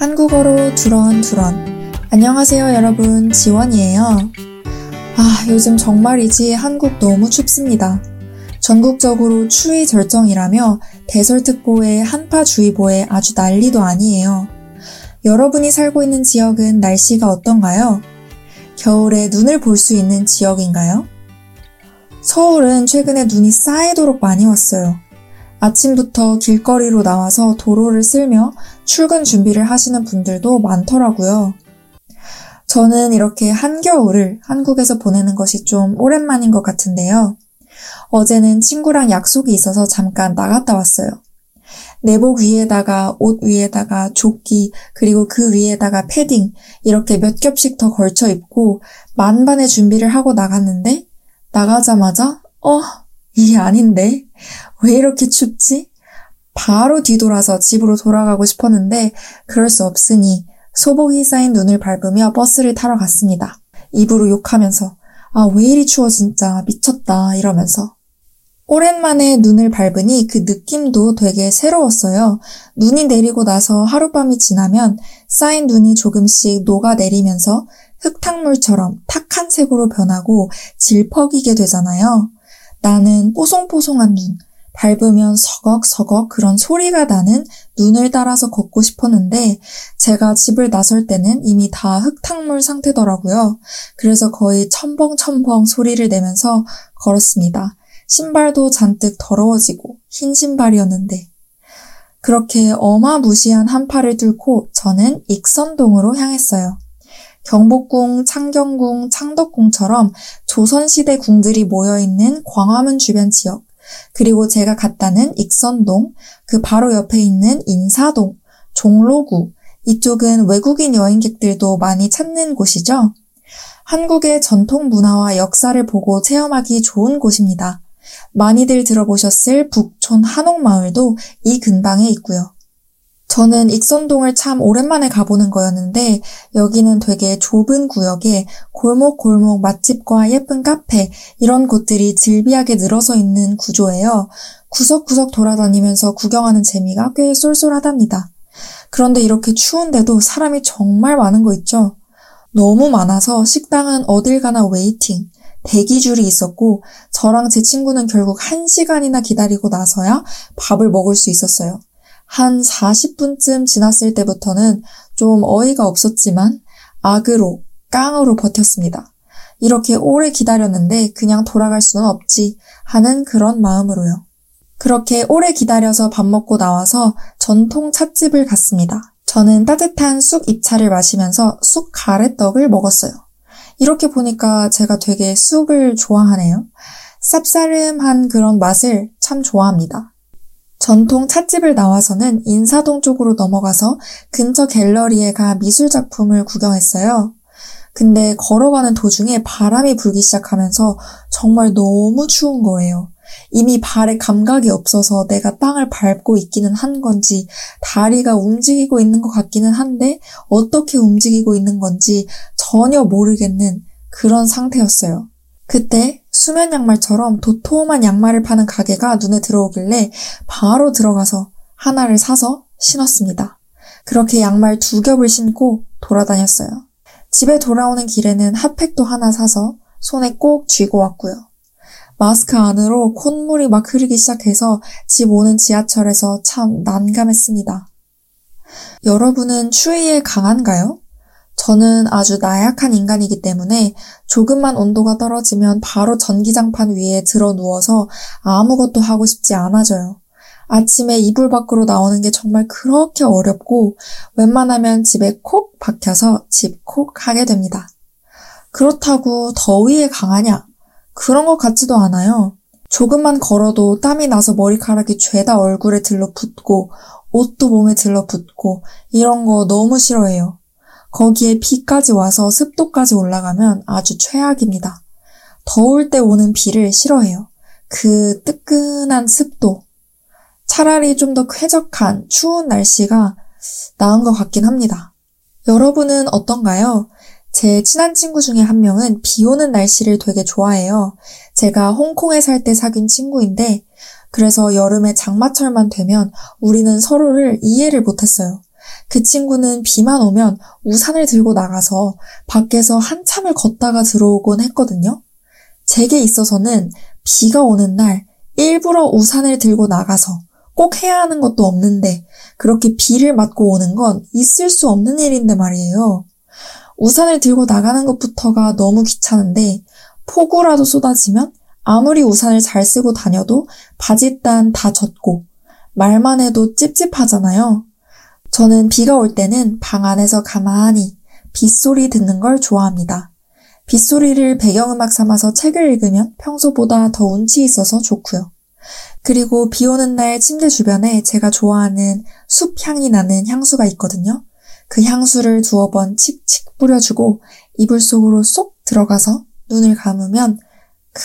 한국어로 두런두런. 안녕하세요, 여러분. 지원이에요. 아, 요즘 정말이지 한국 너무 춥습니다. 전국적으로 추위 절정이라며 대설특보에 한파주의보에 아주 난리도 아니에요. 여러분이 살고 있는 지역은 날씨가 어떤가요? 겨울에 눈을 볼 수 있는 지역인가요? 서울은 최근에 눈이 쌓이도록 많이 왔어요. 아침부터 길거리로 나와서 도로를 쓸며 출근 준비를 하시는 분들도 많더라고요. 저는 이렇게 한겨울을 한국에서 보내는 것이 좀 오랜만인 것 같은데요. 어제는 친구랑 약속이 있어서 잠깐 나갔다 왔어요. 내복 위에다가 옷 위에다가 조끼 그리고 그 위에다가 패딩 이렇게 몇 겹씩 더 걸쳐 입고 만반의 준비를 하고 나갔는데 나가자마자 어 이게 아닌데 왜 이렇게 춥지? 바로 뒤돌아서 집으로 돌아가고 싶었는데 그럴 수 없으니 소복이 쌓인 눈을 밟으며 버스를 타러 갔습니다. 입으로 욕하면서 아 왜 이리 추워 진짜 미쳤다 이러면서 오랜만에 눈을 밟으니 그 느낌도 되게 새로웠어요. 눈이 내리고 나서 하룻밤이 지나면 쌓인 눈이 조금씩 녹아내리면서 흙탕물처럼 탁한 색으로 변하고 질퍽이게 되잖아요. 나는 뽀송뽀송한 눈, 밟으면 서걱서걱 그런 소리가 나는 눈을 따라서 걷고 싶었는데 제가 집을 나설 때는 이미 다 흙탕물 상태더라고요. 그래서 거의 첨벙첨벙 소리를 내면서 걸었습니다. 신발도 잔뜩 더러워지고 흰 신발이었는데 그렇게 어마무시한 한파를 뚫고 저는 익선동으로 향했어요. 경복궁, 창경궁, 창덕궁처럼 조선시대 궁들이 모여있는 광화문 주변 지역, 그리고 제가 갔다는 익선동, 그 바로 옆에 있는 인사동, 종로구, 이쪽은 외국인 여행객들도 많이 찾는 곳이죠. 한국의 전통 문화와 역사를 보고 체험하기 좋은 곳입니다. 많이들 들어보셨을 북촌 한옥마을도 이 근방에 있고요. 저는 익선동을 참 오랜만에 가보는 거였는데 여기는 되게 좁은 구역에 골목골목 맛집과 예쁜 카페 이런 곳들이 즐비하게 늘어서 있는 구조예요. 구석구석 돌아다니면서 구경하는 재미가 꽤 쏠쏠하답니다. 그런데 이렇게 추운데도 사람이 정말 많은 거 있죠? 너무 많아서 식당은 어딜 가나 waiting, 대기줄이 있었고 저랑 제 친구는 결국 1시간이나 기다리고 나서야 밥을 먹을 수 있었어요. 한 40분쯤 지났을 때부터는 좀 어이가 없었지만 악으로, 깡으로 버텼습니다. 이렇게 오래 기다렸는데 그냥 돌아갈 수는 없지 하는 그런 마음으로요. 그렇게 오래 기다려서 밥 먹고 나와서 전통 찻집을 갔습니다. 저는 따뜻한 쑥 잎차를 마시면서 쑥 가래떡을 먹었어요. 이렇게 보니까 제가 되게 쑥을 좋아하네요. 쌉싸름한 그런 맛을 참 좋아합니다. 전통 찻집을 나와서는 인사동 쪽으로 넘어가서 근처 갤러리에 가 미술 작품을 구경했어요. 근데 걸어가는 도중에 바람이 불기 시작하면서 정말 너무 추운 거예요. 이미 발에 감각이 없어서 내가 땅을 밟고 있기는 한 건지 다리가 움직이고 있는 것 같기는 한데 어떻게 움직이고 있는 건지 전혀 모르겠는 그런 상태였어요. 그때 수면 양말처럼 도톰한 양말을 파는 가게가 눈에 들어오길래 바로 들어가서 하나를 사서 신었습니다. 그렇게 양말 두 겹을 신고 돌아다녔어요. 집에 돌아오는 길에는 핫팩도 하나 사서 손에 꼭 쥐고 왔고요. 마스크 안으로 콧물이 막 흐르기 시작해서 집 오는 지하철에서 참 난감했습니다. 여러분은 추위에 강한가요? 저는 아주 나약한 인간이기 때문에 조금만 온도가 떨어지면 바로 전기장판 위에 들어 누워서 아무것도 하고 싶지 않아져요. 아침에 이불 밖으로 나오는 게 정말 그렇게 어렵고 웬만하면 집에 콕 박혀서 집 콕 하게 됩니다. 그렇다고 더위에 강하냐? 그런 것 같지도 않아요. 조금만 걸어도 땀이 나서 머리카락이 죄다 얼굴에 들러붙고 옷도 몸에 들러붙고 이런 거 너무 싫어해요. 거기에 비까지 와서 습도까지 올라가면 아주 최악입니다. 더울 때 오는 비를 싫어해요. 그 뜨끈한 습도. 차라리 좀 더 쾌적한 추운 날씨가 나은 것 같긴 합니다. 여러분은 어떤가요? 제 친한 친구 중에 한 명은 비 오는 날씨를 되게 좋아해요. 제가 홍콩에 살 때 사귄 친구인데, 그래서 여름에 장마철만 되면 우리는 서로를 이해를 못했어요. 그 친구는 비만 오면 우산을 들고 나가서 밖에서 한참을 걷다가 들어오곤 했거든요. 제게 있어서는 비가 오는 날 일부러 우산을 들고 나가서 꼭 해야 하는 것도 없는데 그렇게 비를 맞고 오는 건 있을 수 없는 일인데 말이에요. 우산을 들고 나가는 것부터가 너무 귀찮은데 폭우라도 쏟아지면 아무리 우산을 잘 쓰고 다녀도 바짓단 다 젖고 말만 해도 찝찝하잖아요. 저는 비가 올 때는 방 안에서 가만히 빗소리 듣는 걸 좋아합니다. 빗소리를 배경음악 삼아서 책을 읽으면 평소보다 더 운치 있어서 좋고요. 그리고 비 오는 날 침대 주변에 제가 좋아하는 숲 향이 나는 향수가 있거든요. 그 향수를 두어 번 칙칙 뿌려주고 이불 속으로 쏙 들어가서 눈을 감으면 크,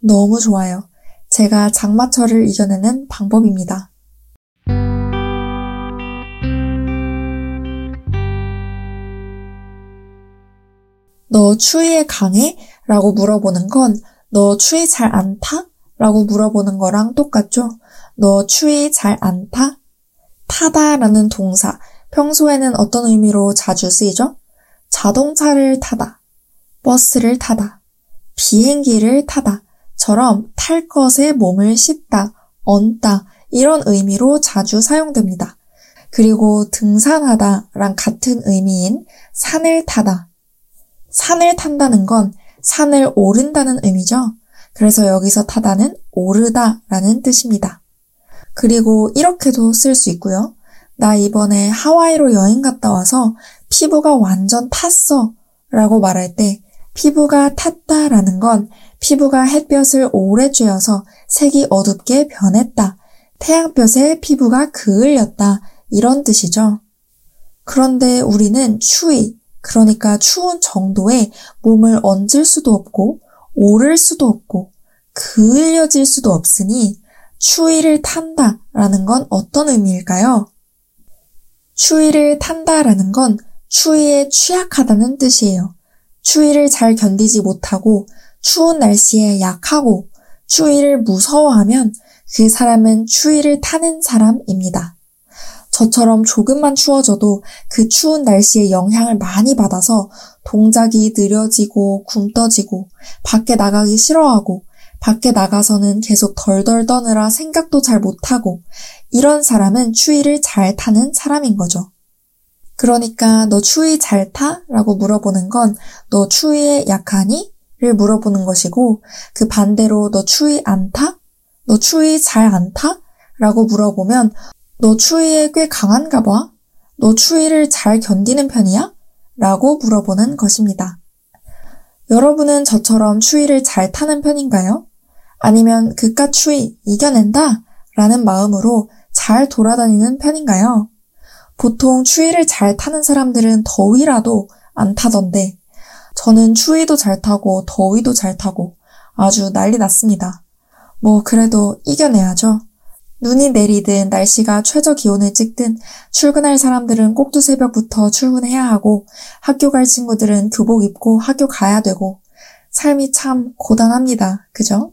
너무 좋아요. 제가 장마철을 이겨내는 방법입니다. 너 추위에 강해? 라고 물어보는 건 너 추위 잘 안 타? 라고 물어보는 거랑 똑같죠? 너 추위 잘 안 타? 타다 라는 동사, 평소에는 어떤 의미로 자주 쓰이죠? 자동차를 타다, 버스를 타다, 비행기를 타다, 처럼 탈 것에 몸을 싣다, 얹다, 이런 의미로 자주 사용됩니다. 그리고 등산하다 랑 같은 의미인 산을 타다, 산을 탄다는 건 산을 오른다는 의미죠. 그래서 여기서 타다는 오르다 라는 뜻입니다. 그리고 이렇게도 쓸 수 있고요. 나 이번에 하와이로 여행 갔다 와서 피부가 완전 탔어 라고 말할 때 피부가 탔다 라는 건 피부가 햇볕을 오래 쬐어서 색이 어둡게 변했다. 태양볕에 피부가 그을렸다. 이런 뜻이죠. 그런데 우리는 추위, 그러니까 추운 정도에 몸을 얹을 수도 없고 오를 수도 없고 그을려질 수도 없으니 추위를 탄다 라는 건 어떤 의미일까요? 추위를 탄다 라는 건 추위에 취약하다는 뜻이에요. 추위를 잘 견디지 못하고 추운 날씨에 약하고 추위를 무서워하면 그 사람은 추위를 타는 사람입니다. 저처럼 조금만 추워져도 그 추운 날씨에 영향을 많이 받아서 동작이 느려지고 굼떠지고 밖에 나가기 싫어하고 밖에 나가서는 계속 덜덜 떠느라 생각도 잘 못하고 이런 사람은 추위를 잘 타는 사람인 거죠. 그러니까 너 추위 잘 타? 라고 물어보는 건 너 추위에 약하니? 를 물어보는 것이고 그 반대로 너 추위 안 타? 너 추위 잘 안 타? 라고 물어보면 너 추위에 꽤 강한가 봐? 너 추위를 잘 견디는 편이야? 라고 물어보는 것입니다. 여러분은 저처럼 추위를 잘 타는 편인가요? 아니면 그깟 추위 이겨낸다? 라는 마음으로 잘 돌아다니는 편인가요? 보통 추위를 잘 타는 사람들은 더위라도 안 타던데, 저는 추위도 잘 타고 더위도 잘 타고 아주 난리 났습니다. 뭐 그래도 이겨내야죠. 눈이 내리든 날씨가 최저 기온을 찍든 출근할 사람들은 꼭두 새벽부터 출근해야 하고 학교 갈 친구들은 교복 입고 학교 가야 되고 삶이 참 고단합니다. 그죠?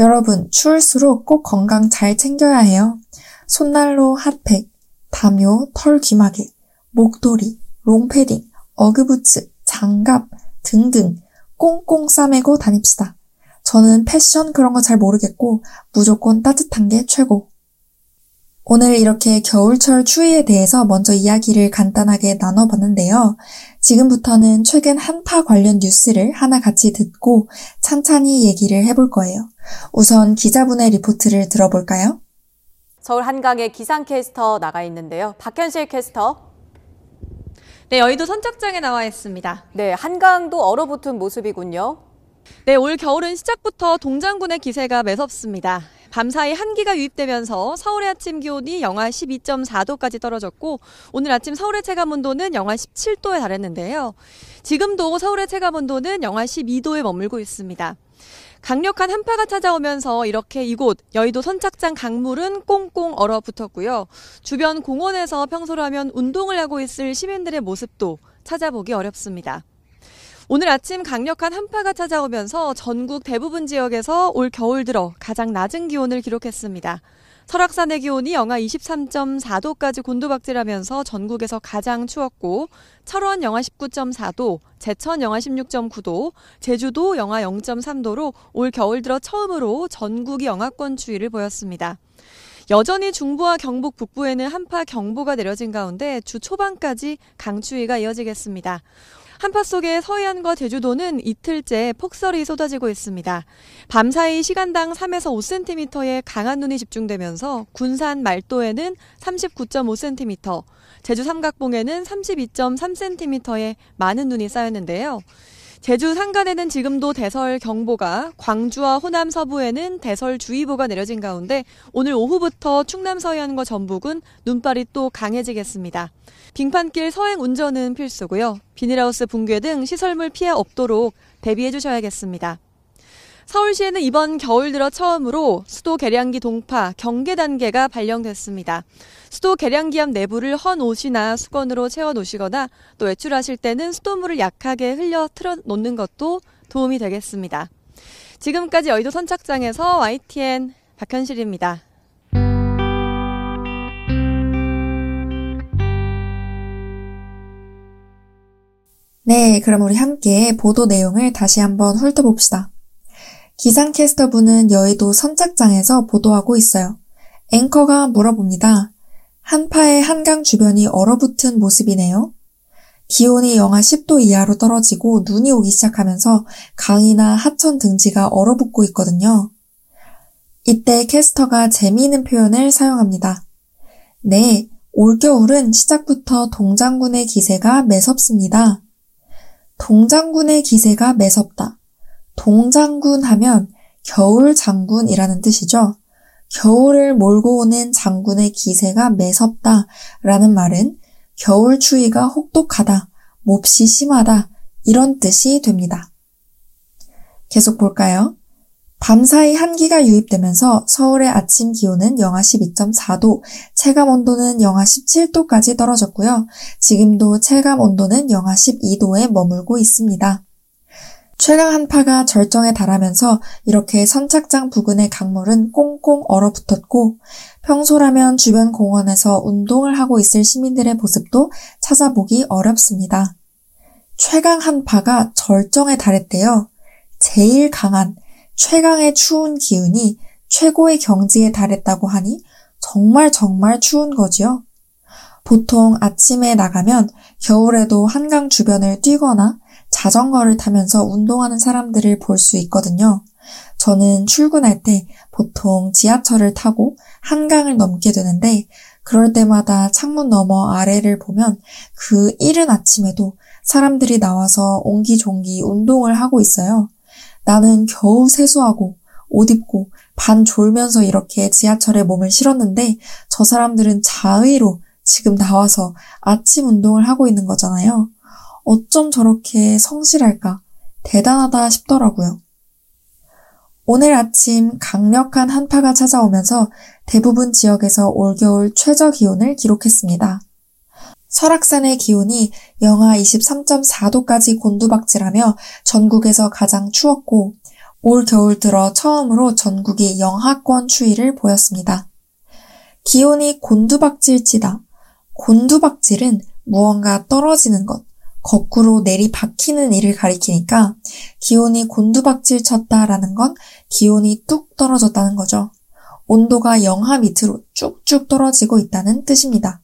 여러분, 추울수록 꼭 건강 잘 챙겨야 해요. 손난로 핫팩, 담요, 털 귀마개, 목도리, 롱패딩, 어그부츠, 장갑 등등 꽁꽁 싸매고 다닙시다. 저는 패션 그런 거 잘 모르겠고 무조건 따뜻한 게 최고. 오늘 이렇게 겨울철 추위에 대해서 먼저 이야기를 간단하게 나눠봤는데요. 지금부터는 최근 한파 관련 뉴스를 하나 같이 듣고 찬찬히 얘기를 해볼 거예요. 우선 기자분의 리포트를 들어볼까요? 서울 한강에 기상캐스터 나가 있는데요. 박현실 캐스터. 네, 여의도 선착장에 나와 있습니다. 네, 한강도 얼어붙은 모습이군요. 네, 올 겨울은 시작부터 동장군의 기세가 매섭습니다. 밤사이 한기가 유입되면서 서울의 아침 기온이 영하 12.4도까지 떨어졌고 오늘 아침 서울의 체감 온도는 영하 17도에 달했는데요. 지금도 서울의 체감 온도는 영하 12도에 머물고 있습니다. 강력한 한파가 찾아오면서 이렇게 이곳 여의도 선착장 강물은 꽁꽁 얼어붙었고요. 주변 공원에서 평소라면 운동을 하고 있을 시민들의 모습도 찾아보기 어렵습니다. 오늘 아침 강력한 한파가 찾아오면서 전국 대부분 지역에서 올 겨울 들어 가장 낮은 기온을 기록했습니다. 설악산의 기온이 영하 23.4도까지 곤두박질하면서 전국에서 가장 추웠고 철원 영하 19.4도, 제천 영하 16.9도, 제주도 영하 0.3도로 올 겨울 들어 처음으로 전국이 영하권 추위를 보였습니다. 여전히 중부와 경북 북부에는 한파 경보가 내려진 가운데 주 초반까지 강추위가 이어지겠습니다. 한파 속에 서해안과 제주도는 이틀째 폭설이 쏟아지고 있습니다. 밤사이 시간당 3에서 5cm의 강한 눈이 집중되면서 군산 말도에는 39.5cm, 제주 삼각봉에는 32.3cm의 많은 눈이 쌓였는데요. 제주 산간에는 지금도 대설 경보가, 광주와 호남 서부에는 대설 주의보가 내려진 가운데 오늘 오후부터 충남 서해안과 전북은 눈발이 또 강해지겠습니다. 빙판길 서행 운전은 필수고요. 비닐하우스 붕괴 등 시설물 피해 없도록 대비해 주셔야겠습니다. 서울시에는 이번 겨울 들어 처음으로 수도 계량기 동파 경계 단계가 발령됐습니다. 수도 계량기압 내부를 헌 옷이나 수건으로 채워 놓으시거나 또 외출하실 때는 수돗물을 약하게 흘려 틀어 놓는 것도 도움이 되겠습니다. 지금까지 여의도 선착장에서 YTN 박현실입니다. 네, 그럼 우리 함께 보도 내용을 다시 한번 훑어봅시다. 기상캐스터분은 여의도 선착장에서 보도하고 있어요. 앵커가 물어봅니다. 한파의 한강 주변이 얼어붙은 모습이네요. 기온이 영하 10도 이하로 떨어지고 눈이 오기 시작하면서 강이나 하천 등지가 얼어붙고 있거든요. 이때 캐스터가 재미있는 표현을 사용합니다. 네, 올겨울은 시작부터 동장군의 기세가 매섭습니다. 동장군의 기세가 매섭다. 동장군 하면 겨울 장군이라는 뜻이죠. 겨울을 몰고 오는 장군의 기세가 매섭다 라는 말은 겨울 추위가 혹독하다, 몹시 심하다 이런 뜻이 됩니다. 계속 볼까요? 밤사이 한기가 유입되면서 서울의 아침 기온은 영하 12.4도, 체감 온도는 영하 17도까지 떨어졌고요. 지금도 체감 온도는 영하 12도에 머물고 있습니다. 최강 한파가 절정에 달하면서 이렇게 선착장 부근의 강물은 꽁꽁 얼어붙었고 평소라면 주변 공원에서 운동을 하고 있을 시민들의 모습도 찾아보기 어렵습니다. 최강 한파가 절정에 달했대요. 제일 강한 최강의 추운 기운이 최고의 경지에 달했다고 하니 정말 정말 추운 거지요. 보통 아침에 나가면 겨울에도 한강 주변을 뛰거나 자전거를 타면서 운동하는 사람들을 볼 수 있거든요. 저는 출근할 때 보통 지하철을 타고 한강을 넘게 되는데 그럴 때마다 창문 너머 아래를 보면 그 이른 아침에도 사람들이 나와서 옹기종기 운동을 하고 있어요. 나는 겨우 세수하고 옷 입고 반 졸면서 이렇게 지하철에 몸을 실었는데 저 사람들은 자의로 지금 나와서 아침 운동을 하고 있는 거잖아요. 어쩜 저렇게 성실할까? 대단하다 싶더라고요. 오늘 아침 강력한 한파가 찾아오면서 대부분 지역에서 올겨울 최저 기온을 기록했습니다. 설악산의 기온이 영하 23.4도까지 곤두박질하며 전국에서 가장 추웠고 올 겨울 들어 처음으로 전국이 영하권 추위를 보였습니다. 기온이 곤두박질치다. 곤두박질은 무언가 떨어지는 것, 거꾸로 내리박히는 일을 가리키니까 기온이 곤두박질 쳤다라는 건 기온이 뚝 떨어졌다는 거죠. 온도가 영하 밑으로 쭉쭉 떨어지고 있다는 뜻입니다.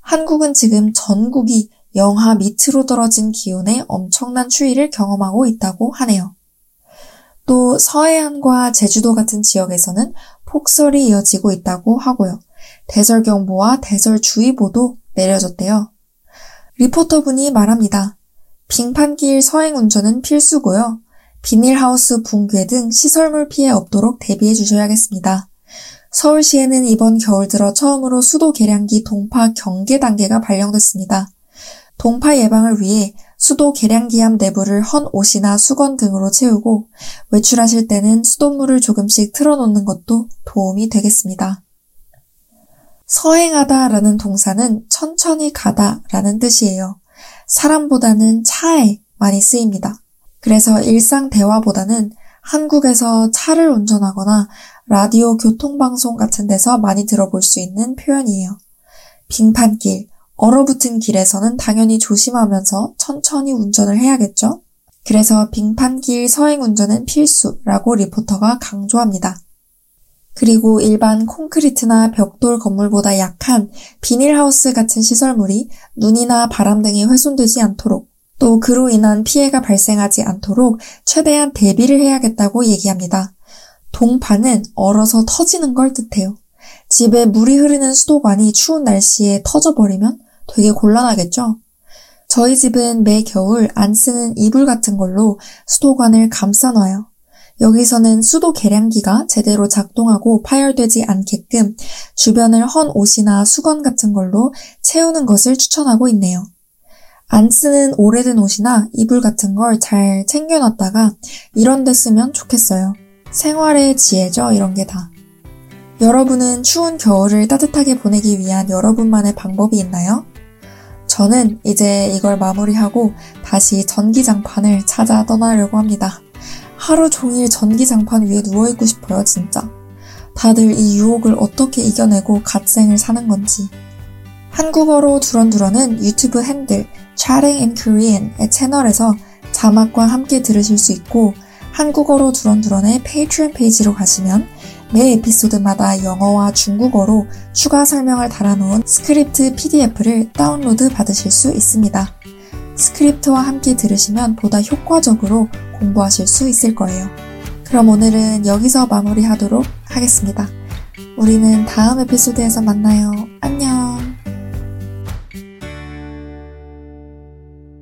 한국은 지금 전국이 영하 밑으로 떨어진 기온에 엄청난 추위를 경험하고 있다고 하네요. 또 서해안과 제주도 같은 지역에서는 폭설이 이어지고 있다고 하고요. 대설경보와 대설주의보도 내려졌대요. 리포터분이 말합니다. 빙판길 서행 운전은 필수고요. 비닐하우스 붕괴 등 시설물 피해 없도록 대비해 주셔야겠습니다. 서울시에는 이번 겨울 들어 처음으로 수도 계량기 동파 경계 단계가 발령됐습니다. 동파 예방을 위해 수도 계량기압 내부를 헌 옷이나 수건 등으로 채우고 외출하실 때는 수돗물을 조금씩 틀어놓는 것도 도움이 되겠습니다. 서행하다 라는 동사는 천천히 가다 라는 뜻이에요. 사람보다는 차에 많이 쓰입니다. 그래서 일상 대화보다는 한국에서 차를 운전하거나 라디오 교통방송 같은 데서 많이 들어볼 수 있는 표현이에요. 빙판길, 얼어붙은 길에서는 당연히 조심하면서 천천히 운전을 해야겠죠? 그래서 빙판길 서행 운전은 필수라고 리포터가 강조합니다. 그리고 일반 콘크리트나 벽돌 건물보다 약한 비닐하우스 같은 시설물이 눈이나 바람 등에 훼손되지 않도록 또 그로 인한 피해가 발생하지 않도록 최대한 대비를 해야겠다고 얘기합니다. 동파는 얼어서 터지는 걸 뜻해요. 집에 물이 흐르는 수도관이 추운 날씨에 터져버리면 되게 곤란하겠죠? 저희 집은 매 겨울 안 쓰는 이불 같은 걸로 수도관을 감싸놔요. 여기서는 수도 계량기가 제대로 작동하고 파열되지 않게끔 주변을 헌 옷이나 수건 같은 걸로 채우는 것을 추천하고 있네요. 안 쓰는 오래된 옷이나 이불 같은 걸 잘 챙겨놨다가 이런 데 쓰면 좋겠어요. 생활의 지혜죠, 이런 게 다. 여러분은 추운 겨울을 따뜻하게 보내기 위한 여러분만의 방법이 있나요? 저는 이제 이걸 마무리하고 다시 전기장판을 찾아 떠나려고 합니다. 하루 종일 전기장판 위에 누워있고 싶어요, 진짜. 다들 이 유혹을 어떻게 이겨내고 갓생을 사는 건지. 한국어로 두런두런은 유튜브 핸들 Chatting in Korean의 채널에서 자막과 함께 들으실 수 있고 한국어로 두런두런의 Patreon 페이지로 가시면 매 에피소드마다 영어와 중국어로 추가 설명을 달아놓은 스크립트 PDF를 다운로드 받으실 수 있습니다. 스크립트와 함께 들으시면 보다 효과적으로 공부하실 수 있을 거예요. 그럼 오늘은 여기서 마무리하도록 하겠습니다. 우리는 다음 에피소드에서 만나요. 안녕!